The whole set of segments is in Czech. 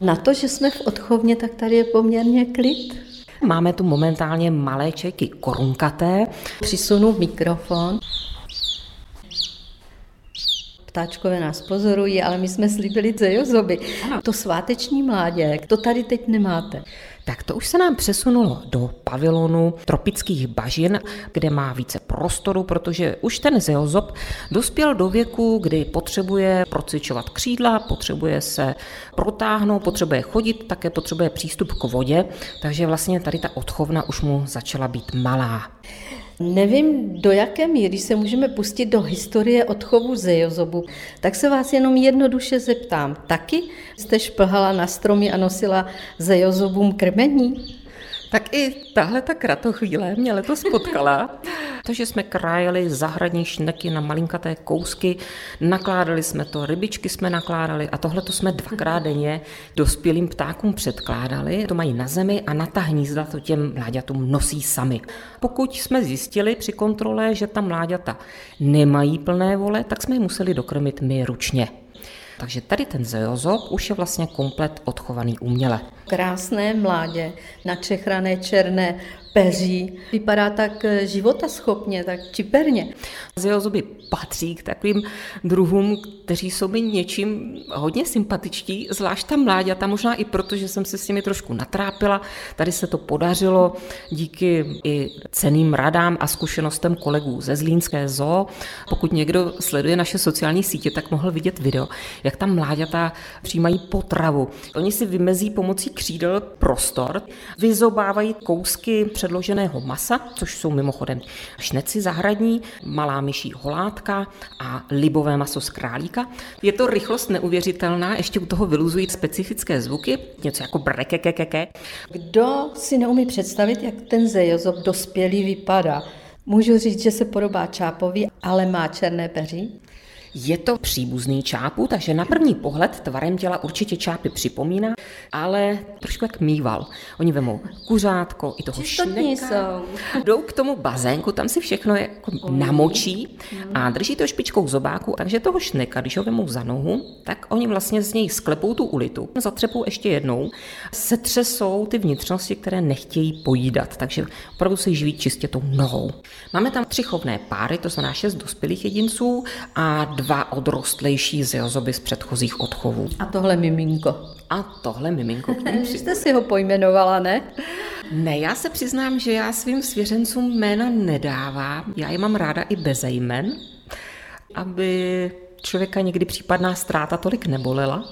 Na to, že jsme v odchovně, tak tady je poměrně klid. Máme tu momentálně malé čeky korunkaté. Přisunu mikrofon. Ptáčkové nás pozorují, ale my jsme slíbili zejozoby. To sváteční mládě, to tady teď nemáte. Tak to už se nám přesunulo do pavilonu tropických bažin, kde má více prostoru, protože už ten zeozob dospěl do věku, kdy potřebuje procvičovat křídla, potřebuje se protáhnout, potřebuje chodit, také potřebuje přístup k vodě, takže vlastně tady ta odchovna už mu začala být malá. Nevím, do jaké míry se můžeme pustit do historie odchovu zejozobu, tak se vás jenom jednoduše zeptám. Taky jste šplhala na stromy a nosila zejozobům krmení? Tak i tahle ta kratochvíle mě letos potkala. Takže jsme krájeli zahradní šneky na malinkaté kousky, nakládali jsme to, rybičky jsme nakládali a tohle to jsme dvakrát denně dospělým ptákům předkládali. To mají na zemi a na ta hnízda to těm mláďatům nosí sami. Pokud jsme zjistili při kontrole, že ta mláďata nemají plné vole, tak jsme je museli dokrmit my ručně. Takže tady ten zeozob už je vlastně komplet odchovaný uměle. Krásné mládě, načechrané černé peří. Vypadá tak eh, životaschopně, tak čiperně. Zeozoby patří k takovým druhům, kteří jsou mi něčím hodně sympatičtí, zvlášť ta mláďata, možná i proto, že jsem se s nimi trošku natrápila. Tady se to podařilo díky i ceným radám a zkušenostem kolegů ze Zlínské zoo. Pokud někdo sleduje naše sociální sítě, tak mohl vidět video, jak tam mláďata přijímají potravu. Oni si vymezí pomocí křídel prostor, vyzobávají kousky předloženého masa, což jsou mimochodem šneci zahradní, malá myší holátka a libové maso z králíka. Je to rychlost neuvěřitelná, ještě u toho vyluzují specifické zvuky, něco jako brekekekeke. Kdo si neumí představit, jak ten zejozob dospělý vypadá? Můžu říct, že se podobá Čápovi, ale má černé peří? Je to příbuzný čápu, takže na první pohled tvarem těla určitě čápy připomíná, ale trošku jak mýval. Oni vemou kuřátko i toho Čistotní šneka, jsou. jdou k tomu bazénku, tam si všechno je jako namočí a drží to špičkou zobáku, takže toho šneka, když ho vemou za nohu, tak oni vlastně z něj sklepou tu ulitu, zatřepou ještě jednou, setřesou ty vnitřnosti, které nechtějí pojídat, takže opravdu se živí čistě tou nohou. Máme tam tři chovné páry, to znamená šest dospělých jedinců a dva odrostlejší zeozoby z předchozích odchovů. A tohle miminko. A tohle miminko Vy jste si ho pojmenovala, ne? Ne, já se přiznám, že já svým svěřencům jména nedávám. Já je mám ráda i bez jmen, aby člověka někdy případná ztráta tolik nebolela.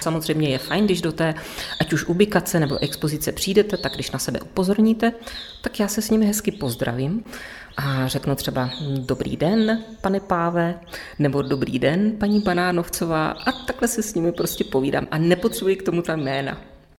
Samozřejmě je fajn, když do té, ať už ubikace nebo expozice přijdete, tak když na sebe upozorníte, tak já se s nimi hezky pozdravím a řeknu třeba dobrý den, pane Páve, nebo dobrý den, paní Banánovcová a takhle se s nimi prostě povídám a nepotřebuji k tomu ta jména.